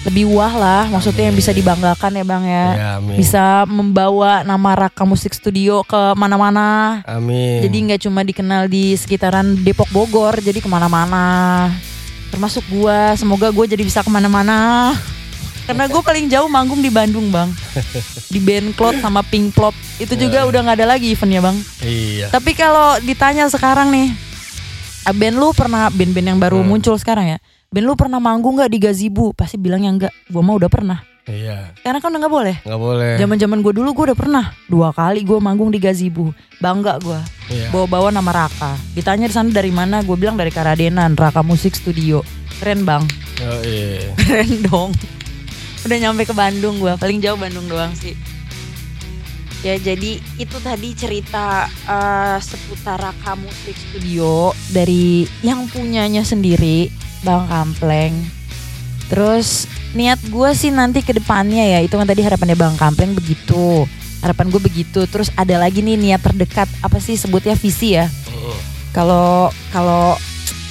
Lebih wah lah maksudnya yang bisa dibanggakan ya bang ya. Ya, amin. bisa membawa nama Raka Musik Studio ke mana-mana. Amin. jadi nggak cuma dikenal di sekitaran Depok Bogor jadi ke mana-mana. Termasuk gua semoga gue jadi bisa ke mana-mana karena gue paling jauh manggung di Bandung bang di band Cloud sama Pink Plop itu juga udah nggak ada lagi eventnya bang Iya. tapi kalau ditanya sekarang nih, ah, band lu pernah band-band yang baru Hmm. muncul sekarang ya? Band lu pernah manggung nggak di Gazebo? Pasti bilangnya enggak. Gua mah udah pernah. Iya. Sekarang kan udah nggak boleh. Nggak boleh. Zaman-zaman gue dulu gue udah pernah dua kali gue manggung di Gazebo. Bangga gue. Iya. Bawa-bawa nama Raka. Ditanya di sana dari mana? Gue bilang dari Karadenan, Raka Musik Studio. Keren bang, Oh, iya. keren dong. Udah nyampe ke Bandung gue, paling jauh Bandung doang sih. Ya jadi itu tadi cerita eh, seputar Raka Musik Studio dari yang punyanya sendiri Bang Kampleng. Terus niat gue sih nanti ke depannya ya itu kan tadi harapannya Bang Kampleng begitu. Harapan gue begitu. Terus ada lagi nih niat terdekat apa sih sebutnya visi ya. Hmm. Kalau kalau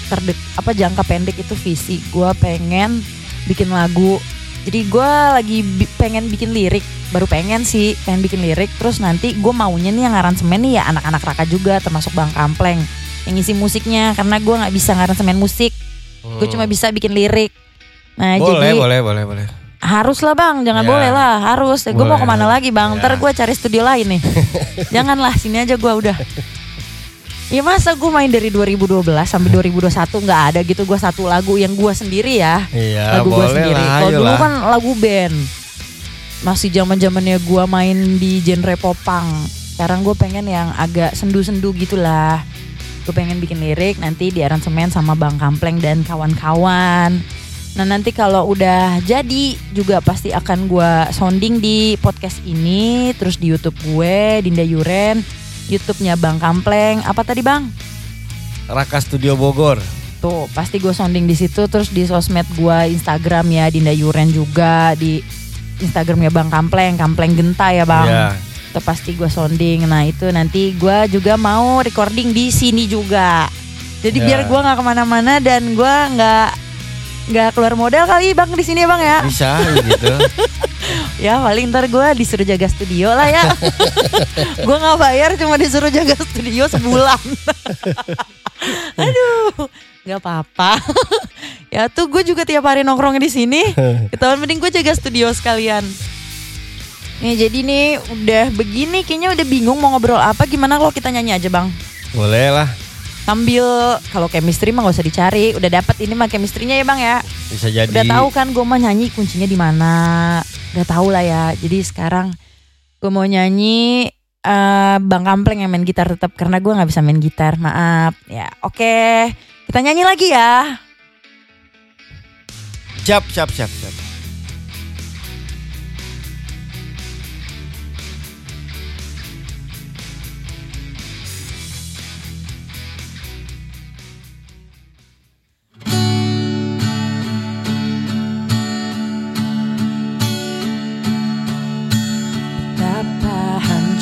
terdek apa jangka pendek itu visi. Gue pengen bikin lagu. Jadi gue lagi bi- pengen bikin lirik. Baru pengen sih pengen bikin lirik. Terus nanti gue maunya nih yang aransemen nih ya anak-anak Raka juga termasuk Bang Kampleng yang ngisi musiknya karena gue nggak bisa ngaransemen musik. Gue Hmm. cuma bisa bikin lirik. Nah boleh, jadi boleh, boleh, boleh. harus lah bang, jangan Ya. boleh lah, harus. Gue mau ke mana lagi bang? Ya. Ntar gue cari studio lain nih. Janganlah sini aja gue udah. Ya masa gue main dari 2012 sampai 2021 nggak ada gitu gue satu lagu yang gue sendiri ya Iya, lagu gue sendiri. Kalau dulu kan lagu band masih zaman zamannya gue main di genre popang. Sekarang gue pengen yang agak sendu-sendu gitulah. Gue pengen bikin lirik nanti di aransemen sama Bang Kampleng dan kawan-kawan. Nah nanti kalau udah jadi juga pasti akan gue sounding di podcast ini, terus di YouTube gue, Dinda Yuren, YouTube-nya Bang Kampleng. Apa tadi Bang? Raka Studio Bogor. Tuh pasti gue sounding di situ, terus di sosmed gue Instagram ya Dinda Yuren juga di Instagramnya Bang Kampleng, Kampleng Genta ya Bang. Iya. itu pasti gue sounding. Nah itu nanti gue juga mau recording di sini juga. Jadi Ya. biar gue nggak ke mana-mana dan gue nggak nggak keluar modal kali bang di sini ya bang ya. Bisa gitu. Ya paling ntar gue disuruh jaga studio lah ya. gue nggak bayar cuma disuruh jaga studio sebulan. Aduh, nggak apa-apa. ya tuh gue juga tiap hari nongkrong di sini. Ketahuan mending gue jaga studio sekalian. Nih jadi nih udah begini kayaknya udah bingung mau ngobrol apa gimana kalau kita nyanyi aja bang Boleh lah. sambil kalau chemistry mah gak usah dicari udah dapat ini mah chemistry-nya ya bang ya Bisa jadi. udah tahu kan gue mau nyanyi kuncinya di mana udah tahu lah ya. Jadi sekarang gue mau nyanyi eh bang Kampleng yang main gitar tetap karena gue nggak bisa main gitar. Maaf. Ya oke. Kita nyanyi lagi ya. Siap, siap, siap, siap.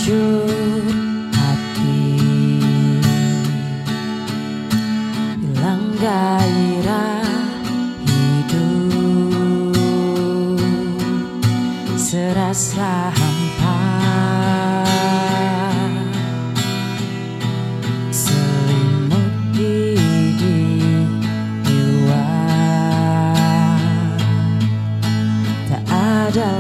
Hancur hati. Hilang gairah hidup. Serasa hampa. Selimut di jiwa. Tak ada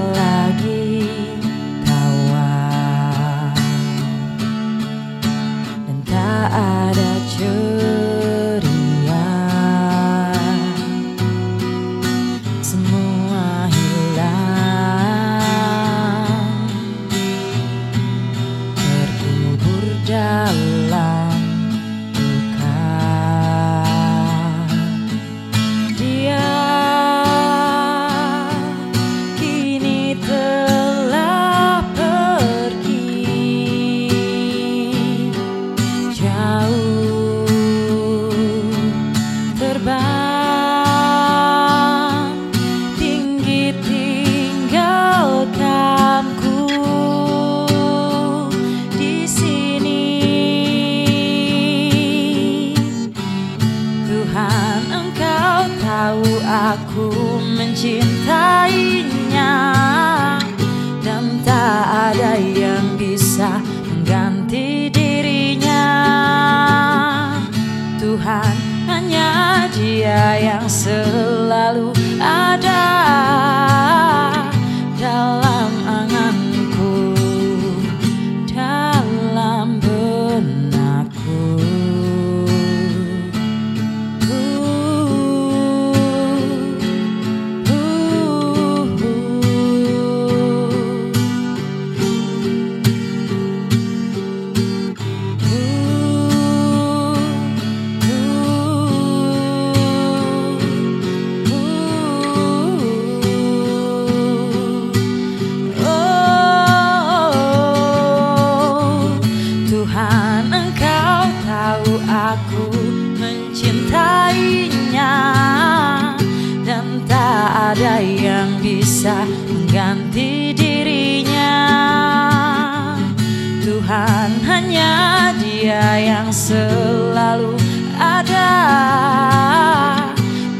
selalu ada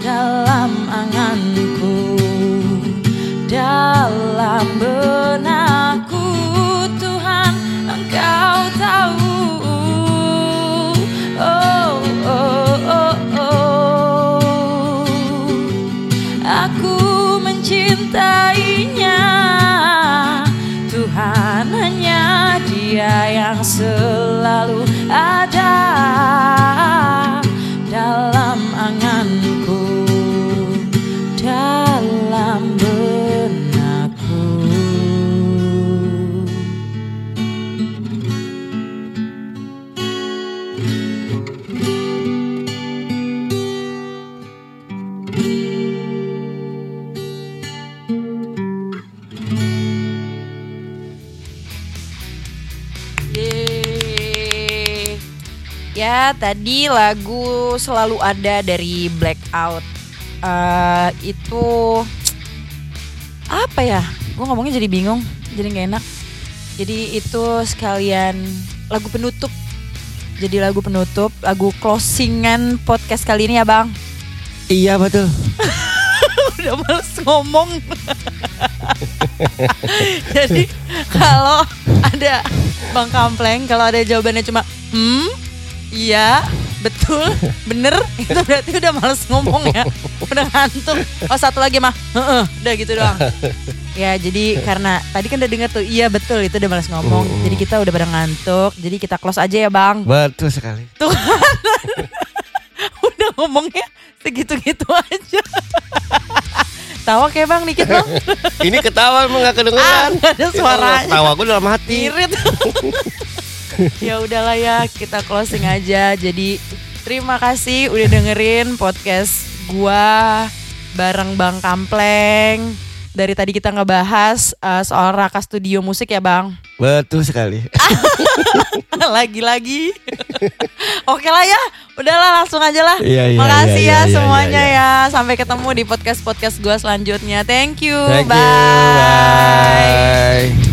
Dalam anganku Dalam benakku. Tuhan engkau tahu. Oh, oh, oh, oh. Aku mencintainya. Tuhan hanya dia yang selalu ada tadi lagu selalu ada dari Blackout Eh, Itu apa ya? Gue ngomongnya jadi bingung, jadi gak enak Jadi itu sekalian lagu penutup. Jadi lagu penutup, lagu closingan podcast kali ini ya bang. Iya betul. Udah males ngomong. Jadi kalau ada bang Kampleng, kalau ada jawabannya cuma hmm, iya, betul, bener, itu berarti udah males ngomong ya. Udah ngantuk. Oh satu lagi mah, "Heeh," udah gitu doang. Ya jadi karena tadi kan udah denger tuh iya betul itu udah males ngomong. Jadi kita udah pada ngantuk. Jadi kita close aja ya bang. Betul sekali. Tuh kan. udah ngomongnya segitu-gitu aja. Tawa kayak bang dikit bang. Ini ketawa emang gak Ah, kedengeran. nggak ada suaranya. Tawa gue dalam hati. Irit. ya udahlah ya kita closing aja. Jadi terima kasih udah dengerin podcast gua bareng Bang Kampleng. Dari tadi kita ngebahas eh, soal Raka Studio Musik ya Bang. Betul sekali. Lagi-lagi. Oke lah ya. Udahlah langsung aja lah. Iya, iya, Makasih iya, ya iya, semuanya iya, ya. Sampai ketemu di podcast-podcast gua selanjutnya. Thank you. Thank you. Bye. Bye.